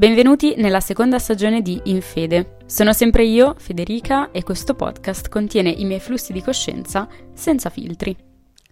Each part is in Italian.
Benvenuti nella seconda stagione di In Fede. Sono sempre io, Federica, e questo podcast contiene i miei flussi di coscienza senza filtri.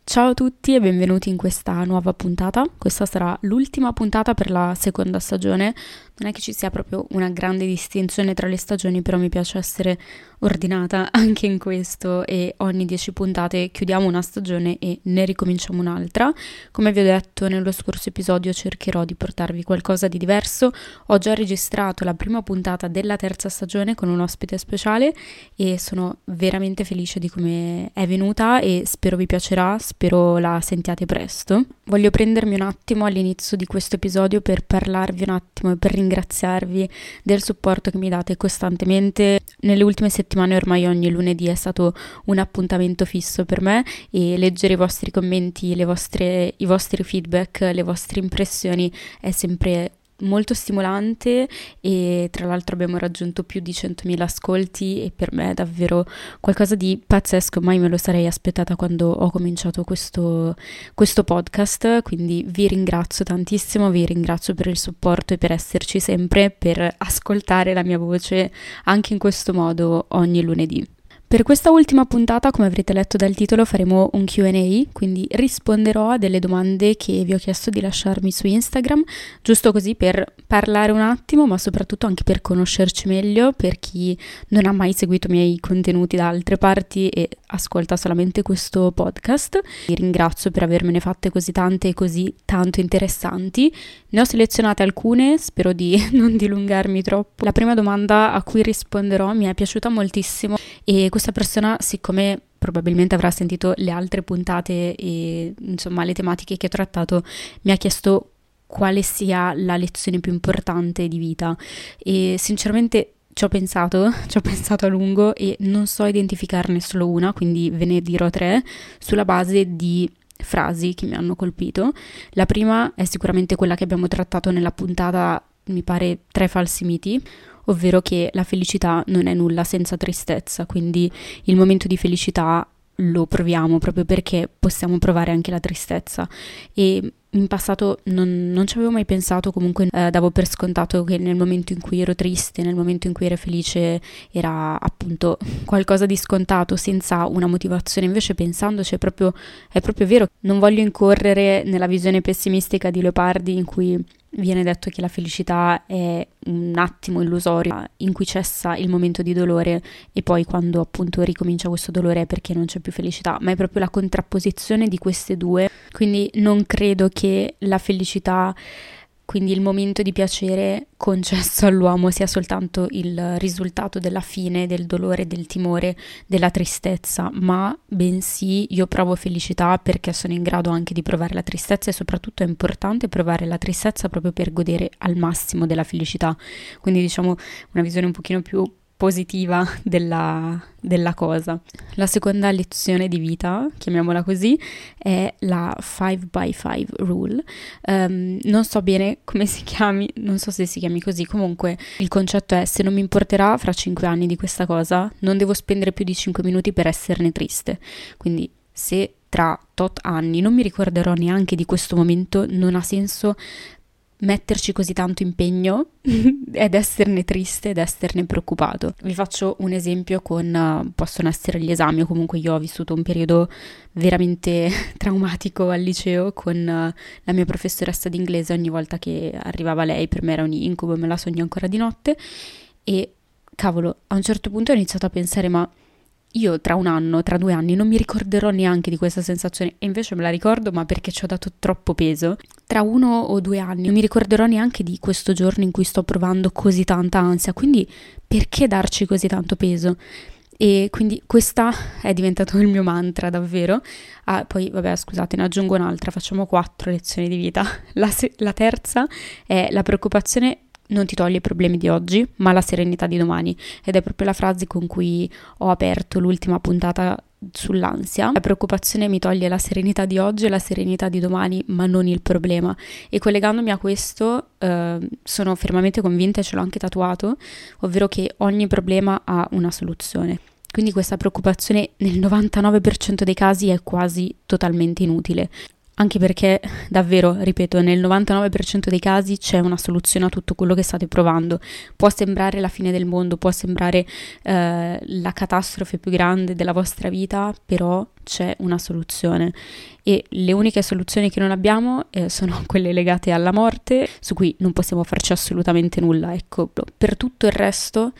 Ciao a tutti e benvenuti in questa nuova puntata. Questa sarà l'ultima puntata per la seconda stagione. Non è che ci sia proprio una grande distinzione tra le stagioni, però mi piace essere ordinata anche in questo e ogni 10 puntate chiudiamo una stagione e ne ricominciamo un'altra. Come vi ho detto nello scorso episodio cercherò di portarvi qualcosa di diverso. Ho già registrato la prima puntata della terza stagione con un ospite speciale e sono veramente felice di come è venuta e spero vi piacerà, spero la sentiate presto. Voglio prendermi un attimo all'inizio di questo episodio per parlarvi un attimo e per ringraziarvi del supporto che mi date costantemente nelle ultime settimane ormai ogni lunedì è stato un appuntamento fisso per me e leggere i vostri commenti, vostre, i vostri feedback, le vostre impressioni è sempre molto stimolante e tra l'altro abbiamo raggiunto più di 100.000 ascolti e per me è davvero qualcosa di pazzesco, mai me lo sarei aspettata quando ho cominciato questo, questo podcast, quindi vi ringrazio tantissimo, vi ringrazio per il supporto e per esserci sempre, per ascoltare la mia voce anche in questo modo ogni lunedì. Per questa ultima puntata, come avrete letto dal titolo, faremo un QA, quindi risponderò a delle domande che vi ho chiesto di lasciarmi su Instagram, giusto così per parlare un attimo, ma soprattutto anche per conoscerci meglio, per chi non ha mai seguito i miei contenuti da altre parti e ascolta solamente questo podcast. Vi ringrazio per avermene fatte così tante e così tanto interessanti. Ne ho selezionate alcune, spero di non dilungarmi troppo. La prima domanda a cui risponderò mi è piaciuta moltissimo e questa persona, siccome probabilmente avrà sentito le altre puntate e insomma le tematiche che ho trattato, mi ha chiesto quale sia la lezione più importante di vita e sinceramente ci ho pensato, ci ho pensato a lungo e non so identificarne solo una, quindi ve ne dirò tre sulla base di frasi che mi hanno colpito. La prima è sicuramente quella che abbiamo trattato nella puntata, mi pare, tre falsi miti, ovvero che la felicità non è nulla senza tristezza, quindi il momento di felicità lo proviamo proprio perché possiamo provare anche la tristezza. E in passato non, non ci avevo mai pensato, comunque eh, davo per scontato che nel momento in cui ero triste, nel momento in cui ero felice era appunto qualcosa di scontato senza una motivazione, invece pensandoci è proprio, è proprio vero, non voglio incorrere nella visione pessimistica di Leopardi in cui viene detto che la felicità è un attimo illusorio in cui cessa il momento di dolore e poi quando appunto ricomincia questo dolore è perché non c'è più felicità, ma è proprio la contrapposizione di queste due. Quindi non credo che la felicità quindi il momento di piacere concesso all'uomo sia soltanto il risultato della fine, del dolore, del timore, della tristezza, ma bensì io provo felicità perché sono in grado anche di provare la tristezza e soprattutto è importante provare la tristezza proprio per godere al massimo della felicità. Quindi diciamo una visione un pochino più positiva della, della, cosa. La seconda lezione di vita, chiamiamola così, è la 5x5 rule. Um, non so bene come si chiami, non so se si chiami così, comunque il concetto è se non mi importerà fra 5 anni di questa cosa, non devo spendere più di 5 minuti per esserne triste. Quindi se tra tot anni non mi ricorderò neanche di questo momento, non ha senso metterci così tanto impegno ed esserne triste ed esserne preoccupato. Vi faccio un esempio con uh, possono essere gli esami o comunque io ho vissuto un periodo veramente traumatico al liceo con uh, la mia professoressa d'inglese ogni volta che arrivava lei per me era un incubo, me la sogno ancora di notte e cavolo, a un certo punto ho iniziato a pensare ma io tra un anno, tra due anni non mi ricorderò neanche di questa sensazione e invece me la ricordo ma perché ci ho dato troppo peso. Tra uno o due anni non mi ricorderò neanche di questo giorno in cui sto provando così tanta ansia, quindi perché darci così tanto peso? E quindi questa è diventato il mio mantra davvero. Ah, poi vabbè scusate ne aggiungo un'altra, facciamo quattro lezioni di vita. La, se- la terza è la preoccupazione non ti toglie i problemi di oggi, ma la serenità di domani. Ed è proprio la frase con cui ho aperto l'ultima puntata sull'ansia. La preoccupazione mi toglie la serenità di oggi e la serenità di domani, ma non il problema. E collegandomi a questo, eh, sono fermamente convinta e ce l'ho anche tatuato, ovvero che ogni problema ha una soluzione. Quindi questa preoccupazione nel 99% dei casi è quasi totalmente inutile. Anche perché davvero, ripeto, nel 99% dei casi c'è una soluzione a tutto quello che state provando. Può sembrare la fine del mondo, può sembrare eh, la catastrofe più grande della vostra vita, però c'è una soluzione e le uniche soluzioni che non abbiamo eh, sono quelle legate alla morte, su cui non possiamo farci assolutamente nulla. Ecco, per tutto il resto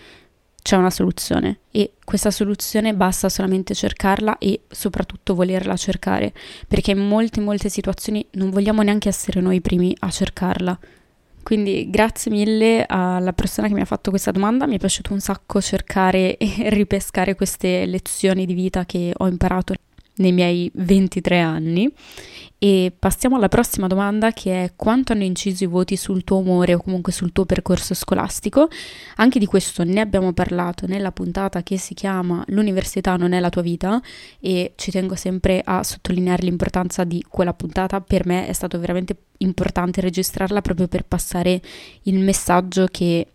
c'è una soluzione e questa soluzione basta solamente cercarla e soprattutto volerla cercare, perché in molte molte situazioni non vogliamo neanche essere noi i primi a cercarla. Quindi grazie mille alla persona che mi ha fatto questa domanda, mi è piaciuto un sacco cercare e ripescare queste lezioni di vita che ho imparato nei miei 23 anni e passiamo alla prossima domanda che è quanto hanno inciso i voti sul tuo umore o comunque sul tuo percorso scolastico. Anche di questo ne abbiamo parlato nella puntata che si chiama L'università non è la tua vita e ci tengo sempre a sottolineare l'importanza di quella puntata. Per me è stato veramente importante registrarla proprio per passare il messaggio che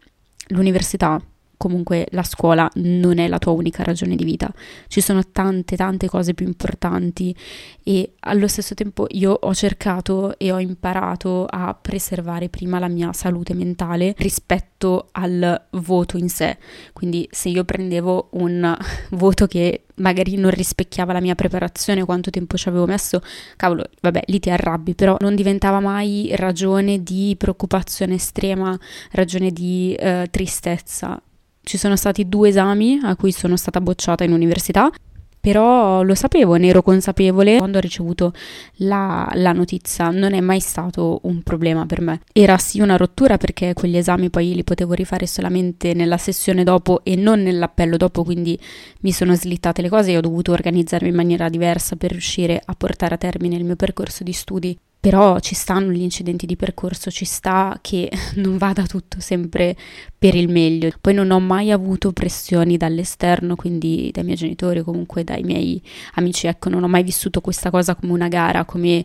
l'università comunque la scuola non è la tua unica ragione di vita, ci sono tante tante cose più importanti e allo stesso tempo io ho cercato e ho imparato a preservare prima la mia salute mentale rispetto al voto in sé, quindi se io prendevo un voto che magari non rispecchiava la mia preparazione, quanto tempo ci avevo messo, cavolo, vabbè, lì ti arrabbi, però non diventava mai ragione di preoccupazione estrema, ragione di eh, tristezza ci sono stati due esami a cui sono stata bocciata in università, però lo sapevo, ne ero consapevole quando ho ricevuto la, la, notizia, non è mai stato un problema per me. Era sì una rottura perché quegli esami poi li potevo rifare solamente nella sessione dopo e non nell'appello dopo, quindi mi sono slittate le cose e ho dovuto organizzarmi in maniera diversa per riuscire a portare a termine il mio percorso di studi però ci stanno gli incidenti di percorso, ci sta che non vada tutto sempre per il meglio. Poi non ho mai avuto pressioni dall'esterno, quindi dai miei genitori o comunque dai miei amici, ecco, non ho mai vissuto questa cosa come una gara, come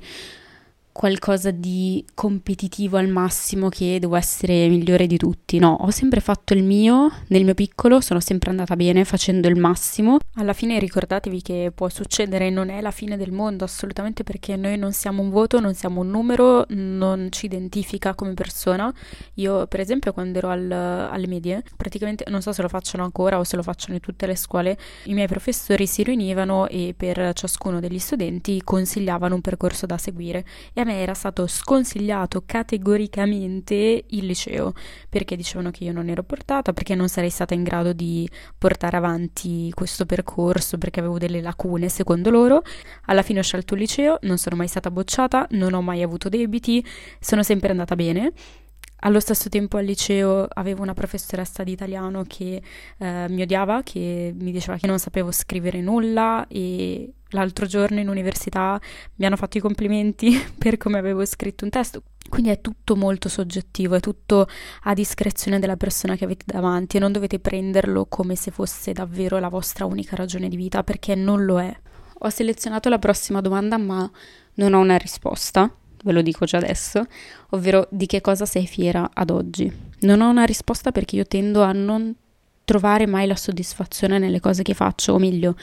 qualcosa di competitivo al massimo che devo essere migliore di tutti. No, ho sempre fatto il mio, nel mio piccolo sono sempre andata bene facendo il massimo. Alla fine ricordatevi che può succedere, non è la fine del mondo assolutamente perché noi non siamo un voto, non siamo un numero, non ci identifica come persona. Io per esempio quando ero al, alle medie, praticamente non so se lo facciano ancora o se lo facciano in tutte le scuole, i miei professori si riunivano e per ciascuno degli studenti consigliavano un percorso da seguire e a me era stato sconsigliato categoricamente il liceo perché dicevano che io non ero portata, perché non sarei stata in grado di portare avanti questo percorso, perché avevo delle lacune secondo loro. Alla fine ho scelto il liceo, non sono mai stata bocciata, non ho mai avuto debiti, sono sempre andata bene. Allo stesso tempo al liceo avevo una professoressa di italiano che eh, mi odiava, che mi diceva che non sapevo scrivere nulla e l'altro giorno in università mi hanno fatto i complimenti per come avevo scritto un testo. Quindi è tutto molto soggettivo, è tutto a discrezione della persona che avete davanti e non dovete prenderlo come se fosse davvero la vostra unica ragione di vita perché non lo è. Ho selezionato la prossima domanda ma non ho una risposta, ve lo dico già adesso, ovvero di che cosa sei fiera ad oggi. Non ho una risposta perché io tendo a non trovare mai la soddisfazione nelle cose che faccio, o meglio,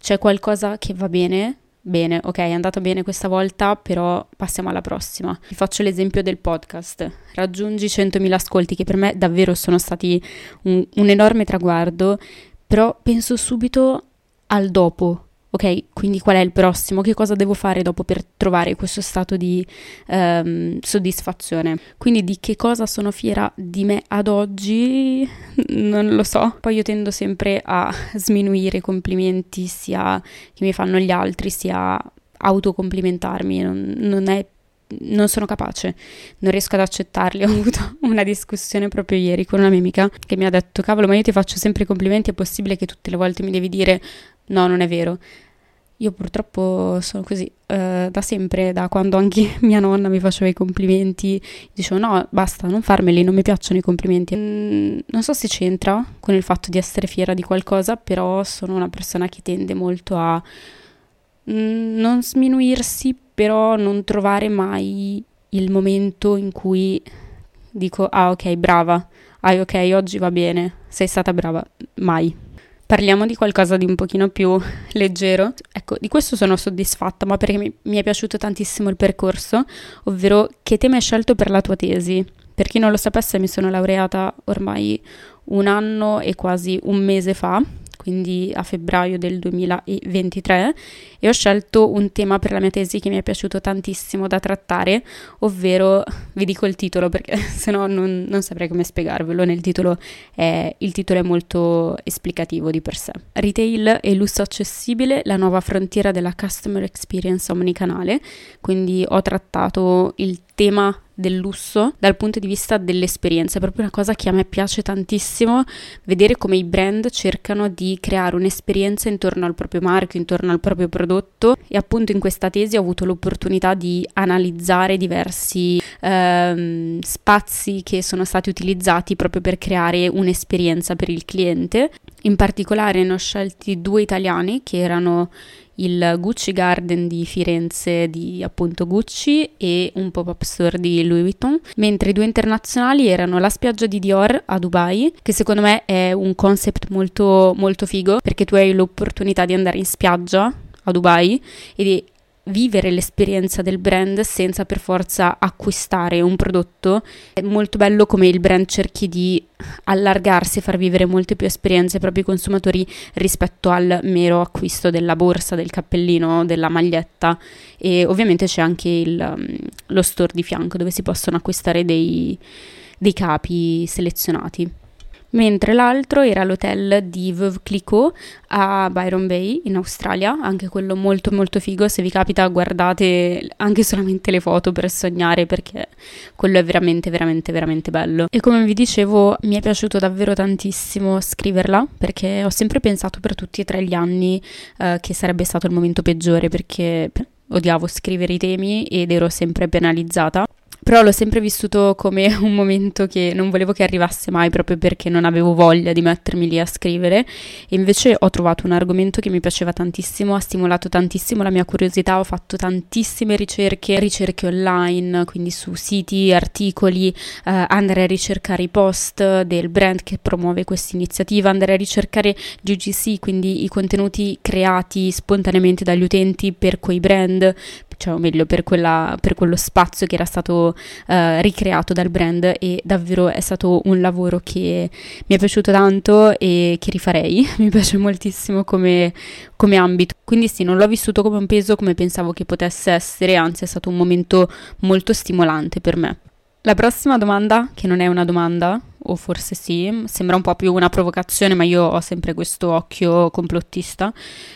c'è qualcosa che va bene, bene, ok, è andato bene questa volta, però passiamo alla prossima. Vi faccio l'esempio del podcast. Raggiungi 100.000 ascolti, che per me davvero sono stati un, un enorme traguardo, però penso subito al dopo, ok, quindi qual è il prossimo? Che cosa devo fare dopo per trovare questo stato di um, soddisfazione? Quindi di che cosa sono fiera di me ad oggi? Non lo so. Poi io tendo sempre a sminuire i complimenti sia che mi fanno gli altri, sia autocomplimentarmi. Non, non è non sono capace, non riesco ad accettarli. Ho avuto una discussione proprio ieri con una mia amica che mi ha detto: Cavolo, ma io ti faccio sempre i complimenti, è possibile che tutte le volte mi devi dire no, non è vero. Io purtroppo sono così, uh, da sempre, da quando anche mia nonna mi faceva i complimenti, dicevo no, basta, non farmeli, non mi piacciono i complimenti. Mm, non so se c'entra con il fatto di essere fiera di qualcosa, però sono una persona che tende molto a mm, non sminuirsi, però non trovare mai il momento in cui dico ah ok, brava, ah ok, oggi va bene, sei stata brava, mai Parliamo di qualcosa di un pochino più leggero. Ecco, di questo sono soddisfatta, ma perché mi, mi è piaciuto tantissimo il percorso, ovvero che tema hai scelto per la tua tesi. Per chi non lo sapesse, mi sono laureata ormai un anno e quasi un mese fa quindi a febbraio del 2023, e ho scelto un tema per la mia tesi che mi è piaciuto tantissimo da trattare, ovvero, vi dico il titolo perché se no non, non saprei come spiegarvelo, nel titolo è, il titolo è molto esplicativo di per sé. Retail e lusso accessibile, la nuova frontiera della customer experience omnicanale, quindi ho trattato il tema del lusso dal punto di vista dell'esperienza, è proprio una cosa che a me piace tantissimo, vedere come i brand cercano di creare un'esperienza intorno al proprio marchio, intorno al proprio prodotto. E appunto in questa tesi ho avuto l'opportunità di analizzare diversi ehm, spazi che sono stati utilizzati proprio per creare un'esperienza per il cliente. In particolare ne ho scelti due italiani che erano il Gucci Garden di Firenze di appunto Gucci e un pop-up store di Louis Vuitton, mentre i due internazionali erano la spiaggia di Dior a Dubai, che secondo me è un concept molto molto figo perché tu hai l'opportunità di andare in spiaggia a Dubai e di vivere l'esperienza del brand senza per forza acquistare un prodotto. È molto bello come il brand cerchi di allargarsi e far vivere molte più esperienze ai propri consumatori rispetto al mero acquisto della borsa, del cappellino, della maglietta e ovviamente c'è anche il, mm, lo store di fianco dove si possono acquistare dei, dei capi selezionati mentre l'altro era l'hotel di Veuve Clicquot a Byron Bay in Australia, anche quello molto molto figo, se vi capita guardate anche solamente le foto per sognare perché quello è veramente veramente veramente bello. E come vi dicevo mi è piaciuto davvero tantissimo scriverla perché ho sempre pensato per tutti e tre gli anni eh, che sarebbe stato il momento peggiore perché odiavo scrivere i temi ed ero sempre penalizzata però l'ho sempre vissuto come un momento che non volevo che arrivasse mai proprio perché non avevo voglia di mettermi lì a scrivere. E invece ho trovato un argomento che mi piaceva tantissimo, ha stimolato tantissimo la mia curiosità, ho fatto tantissime ricerche, ricerche online, quindi su siti, articoli, eh, andare a ricercare i post del brand che promuove questa iniziativa, andare a ricercare GGC, quindi i contenuti creati spontaneamente dagli utenti per quei brand, cioè o meglio per, quella, per quello spazio che era stato uh, ricreato dal brand e davvero è stato un lavoro che mi è piaciuto tanto e che rifarei, mi piace moltissimo come, come ambito, quindi sì, non l'ho vissuto come un peso come pensavo che potesse essere, anzi è stato un momento molto stimolante per me. La prossima domanda, che non è una domanda, o forse sì, sembra un po' più una provocazione, ma io ho sempre questo occhio complottista.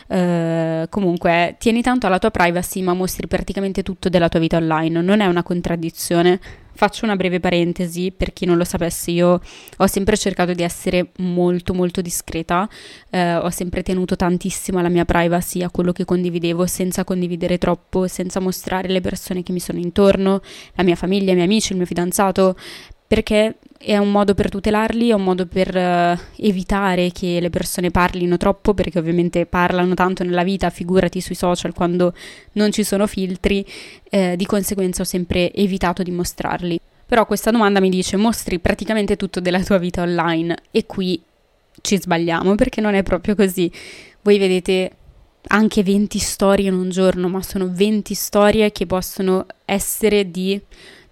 Eh, comunque, tieni tanto alla tua privacy, ma mostri praticamente tutto della tua vita online. Non è una contraddizione. Faccio una breve parentesi per chi non lo sapesse, io ho sempre cercato di essere molto molto discreta, eh, ho sempre tenuto tantissimo alla mia privacy, a quello che condividevo, senza condividere troppo, senza mostrare le persone che mi sono intorno, la mia famiglia, i miei amici, il mio fidanzato, perché è un modo per tutelarli, è un modo per uh, evitare che le persone parlino troppo, perché ovviamente parlano tanto nella vita, figurati sui social quando non ci sono filtri, eh, di conseguenza ho sempre evitato di mostrarli. Però questa domanda mi dice mostri praticamente tutto della tua vita online e qui ci sbagliamo perché non è proprio così. Voi vedete anche 20 storie in un giorno, ma sono 20 storie che possono essere di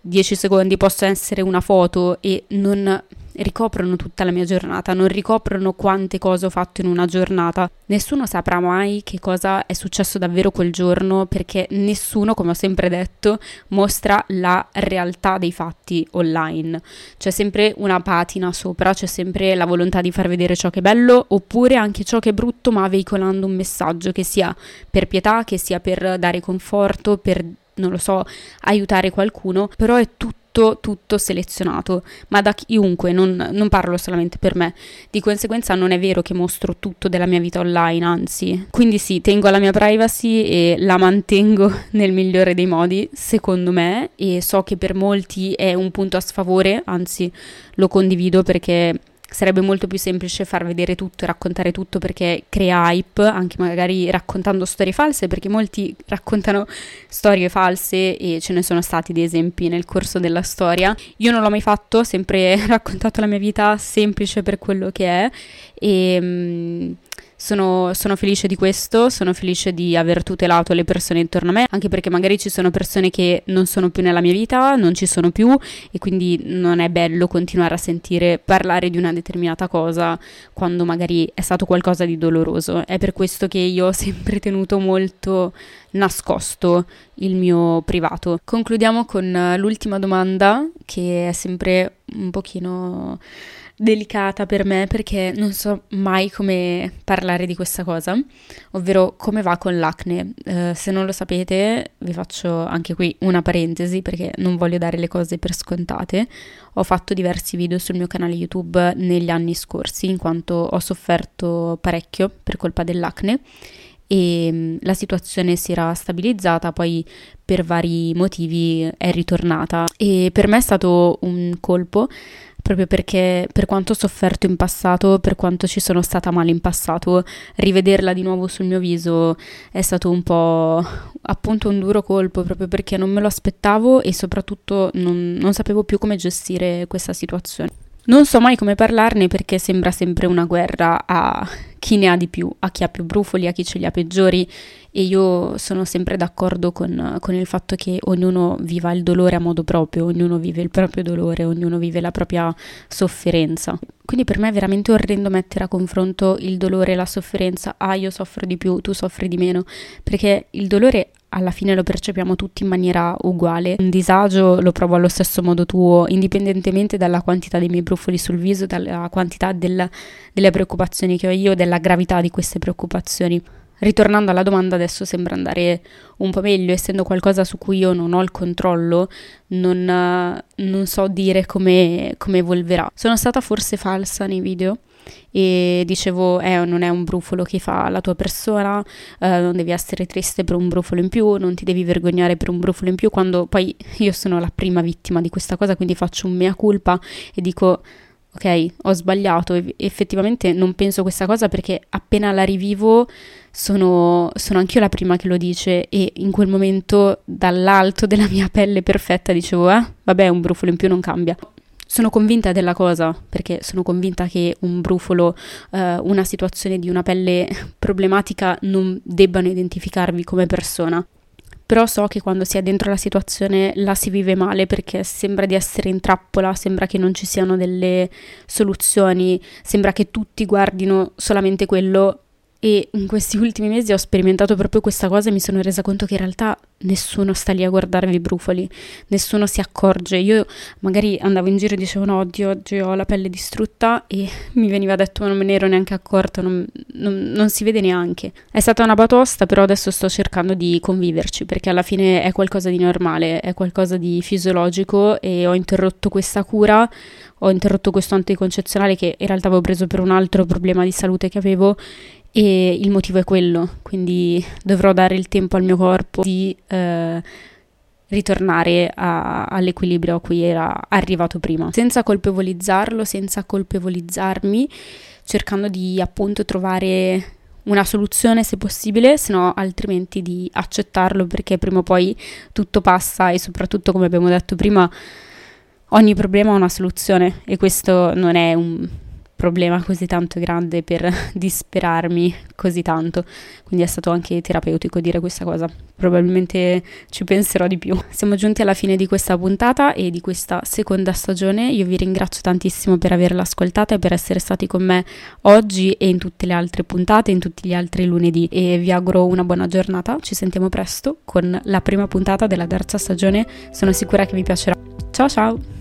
10 secondi possono essere una foto e non ricoprono tutta la mia giornata, non ricoprono quante cose ho fatto in una giornata. Nessuno saprà mai che cosa è successo davvero quel giorno perché nessuno, come ho sempre detto, mostra la realtà dei fatti online. C'è sempre una patina sopra, c'è sempre la volontà di far vedere ciò che è bello oppure anche ciò che è brutto, ma veicolando un messaggio che sia per pietà, che sia per dare conforto, per non lo so, aiutare qualcuno, però è tutto, tutto selezionato, ma da chiunque, non, non, parlo solamente per me. Di conseguenza non è vero che mostro tutto della mia vita online, anzi. Quindi sì, tengo alla mia privacy e la mantengo nel migliore dei modi, secondo me, e so che per molti è un punto a sfavore, anzi lo condivido perché sarebbe molto più semplice far vedere tutto e raccontare tutto perché crea hype, anche magari raccontando storie false, perché molti raccontano storie false e ce ne sono stati dei esempi nel corso della storia. Io non l'ho mai fatto, ho sempre raccontato la mia vita semplice per quello che è e... Sono, sono, felice di questo, sono felice di aver tutelato le persone intorno a me, anche perché magari ci sono persone che non sono più nella mia vita, non ci sono più e quindi non è bello continuare a sentire parlare di una determinata cosa quando magari è stato qualcosa di doloroso. È per questo che io ho sempre tenuto molto nascosto il mio privato. Concludiamo con l'ultima domanda che è sempre un pochino delicata per me perché non so mai come parlare di questa cosa, ovvero come va con l'acne. Uh, se non lo sapete, vi faccio anche qui una parentesi perché non voglio dare le cose per scontate. Ho fatto diversi video sul mio canale YouTube negli anni scorsi in quanto ho sofferto parecchio per colpa dell'acne e mm, la situazione si era stabilizzata, poi per vari motivi è ritornata e per me è stato un colpo proprio perché per quanto ho sofferto in passato, per quanto ci sono stata male in passato, rivederla di nuovo sul mio viso è stato un po' appunto un duro colpo, proprio perché non me lo aspettavo e soprattutto non, non sapevo più come gestire questa situazione. Non so mai come parlarne perché sembra sempre una guerra a chi ne ha di più, a chi ha più brufoli, a chi ce li ha peggiori. E io sono sempre d'accordo con, con, il fatto che ognuno viva il dolore a modo proprio, ognuno vive il proprio dolore, ognuno vive la propria sofferenza. Quindi per me è veramente orrendo mettere a confronto il dolore e la sofferenza, ah io soffro di più, tu soffri di meno, perché il dolore alla fine lo percepiamo tutti in maniera uguale. Un disagio lo provo allo stesso modo tuo, indipendentemente dalla quantità dei miei brufoli sul viso, dalla quantità del, delle preoccupazioni che ho io, della gravità di queste preoccupazioni. Ritornando alla domanda, adesso sembra andare un po' meglio, essendo qualcosa su cui io non ho il controllo, non, non so dire come, come evolverà. Sono stata forse falsa nei video? E dicevo eh, non è un brufolo che fa la tua persona, eh, non devi essere triste per un brufolo in più, non ti devi vergognare per un brufolo in più, quando poi io sono la prima vittima di questa cosa, quindi faccio un mea culpa e dico ok, ho sbagliato, e effettivamente non penso questa cosa perché appena la rivivo sono, sono anch'io la prima che lo dice e in quel momento dall'alto della mia pelle perfetta dicevo eh, vabbè un brufolo in più non cambia. Sono convinta della cosa perché sono convinta che un brufolo, eh, una situazione di una pelle problematica non debbano identificarvi come persona. Però so che quando si è dentro la situazione la si vive male perché sembra di essere in trappola, sembra che non ci siano delle soluzioni, sembra che tutti guardino solamente quello e in questi ultimi mesi ho sperimentato proprio questa cosa e mi sono resa conto che in realtà nessuno sta lì a guardarvi i brufoli, nessuno si accorge. Io magari andavo in giro e dicevo no, oddio, oggi ho la pelle distrutta e mi veniva detto non me ne ero neanche accorta, non, non, non si vede neanche. È stata una batosta, però adesso sto cercando di conviverci perché alla fine è qualcosa di normale, è qualcosa di fisiologico e ho interrotto questa cura, ho interrotto questo anticoncezionale che in realtà avevo preso per un altro problema di salute che avevo e il motivo è quello, quindi dovrò dare il tempo al mio corpo di eh, ritornare a, all'equilibrio a cui era arrivato prima, senza colpevolizzarlo, senza colpevolizzarmi, cercando di appunto trovare una soluzione se possibile, se no altrimenti di accettarlo perché prima o poi tutto passa e soprattutto come abbiamo detto prima ogni problema ha una soluzione e questo non è un problema così tanto grande per disperarmi così tanto. Quindi è stato anche terapeutico dire questa cosa. Probabilmente ci penserò di più. Siamo giunti alla fine di questa puntata e di questa seconda stagione. Io vi ringrazio tantissimo per averla ascoltata e per essere stati con me oggi e in tutte le altre puntate, in tutti gli altri lunedì. E vi auguro una buona giornata. Ci sentiamo presto con la prima puntata della terza stagione. Sono sicura che vi piacerà. Ciao ciao!